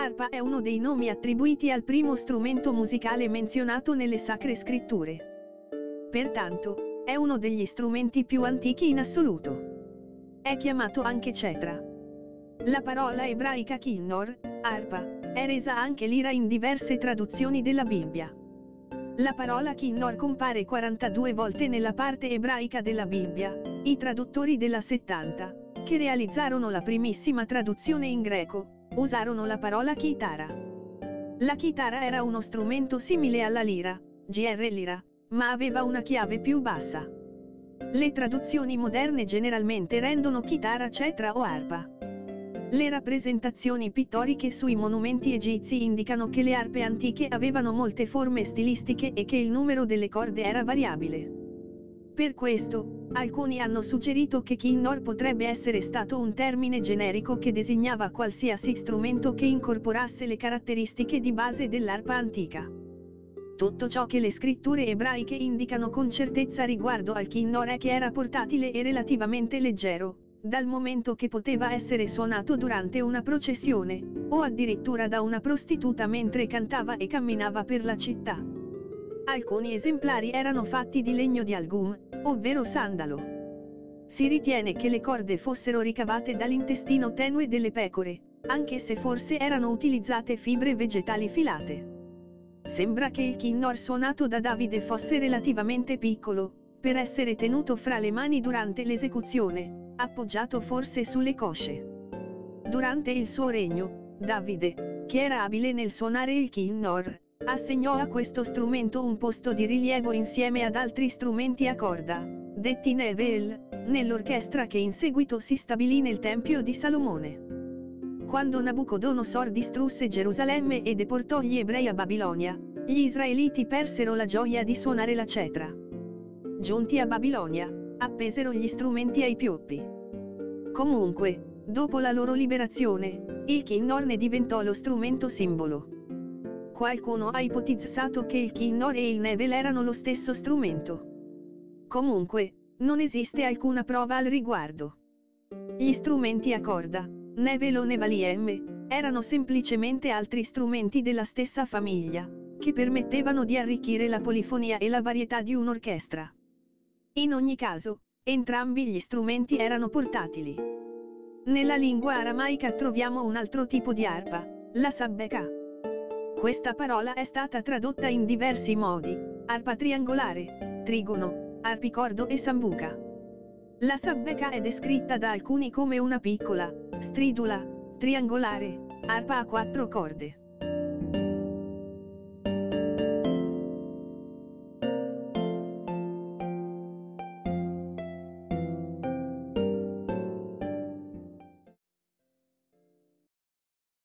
Arpa è uno dei nomi attribuiti al primo strumento musicale menzionato nelle Sacre Scritture. Pertanto, è uno degli strumenti più antichi in assoluto. È chiamato anche cetra. La parola ebraica kinnor, arpa, è resa anche lira in diverse traduzioni della Bibbia. La parola kinnor compare 42 volte nella parte ebraica della Bibbia, i traduttori della 70, che realizzarono la primissima traduzione in greco, usarono la parola chitara. La chitara era uno strumento simile alla lira, gr lira, ma aveva una chiave più bassa. Le traduzioni moderne generalmente rendono chitara cetra o arpa. Le rappresentazioni pittoriche sui monumenti egizi indicano che le arpe antiche avevano molte forme stilistiche e che il numero delle corde era variabile. Per questo, alcuni hanno suggerito che kinnor potrebbe essere stato un termine generico che designava qualsiasi strumento che incorporasse le caratteristiche di base dell'arpa antica. Tutto ciò che le scritture ebraiche indicano con certezza riguardo al kinnor è che era portatile e relativamente leggero, dal momento che poteva essere suonato durante una processione, o addirittura da una prostituta mentre cantava e camminava per la città. Alcuni esemplari erano fatti di legno di algum, ovvero sandalo. Si ritiene che le corde fossero ricavate dall'intestino tenue delle pecore, anche se forse erano utilizzate fibre vegetali filate. Sembra che il kinnor suonato da Davide fosse relativamente piccolo, per essere tenuto fra le mani durante l'esecuzione, appoggiato forse sulle cosce. Durante il suo regno, Davide, che era abile nel suonare il kinnor, assegnò a questo strumento un posto di rilievo insieme ad altri strumenti a corda, detti nevel, nell'orchestra che in seguito si stabilì nel Tempio di Salomone. Quando Nabucodonosor distrusse Gerusalemme e deportò gli ebrei a Babilonia, gli israeliti persero la gioia di suonare la cetra. Giunti a Babilonia, appesero gli strumenti ai pioppi. Comunque, dopo la loro liberazione, il kinnor ne diventò lo strumento simbolo. Qualcuno ha ipotizzato che il kinnor e il nevel erano lo stesso strumento. Comunque, non esiste alcuna prova al riguardo. Gli strumenti a corda, nevel o nevaliem, erano semplicemente altri strumenti della stessa famiglia, che permettevano di arricchire la polifonia e la varietà di un'orchestra. In ogni caso, entrambi gli strumenti erano portatili. Nella lingua aramaica troviamo un altro tipo di arpa, la sabbeka. Questa parola è stata tradotta in diversi modi, arpa triangolare, trigono, arpicordo e sambuca. La sabbeka è descritta da alcuni come una piccola, stridula, triangolare, arpa a quattro corde.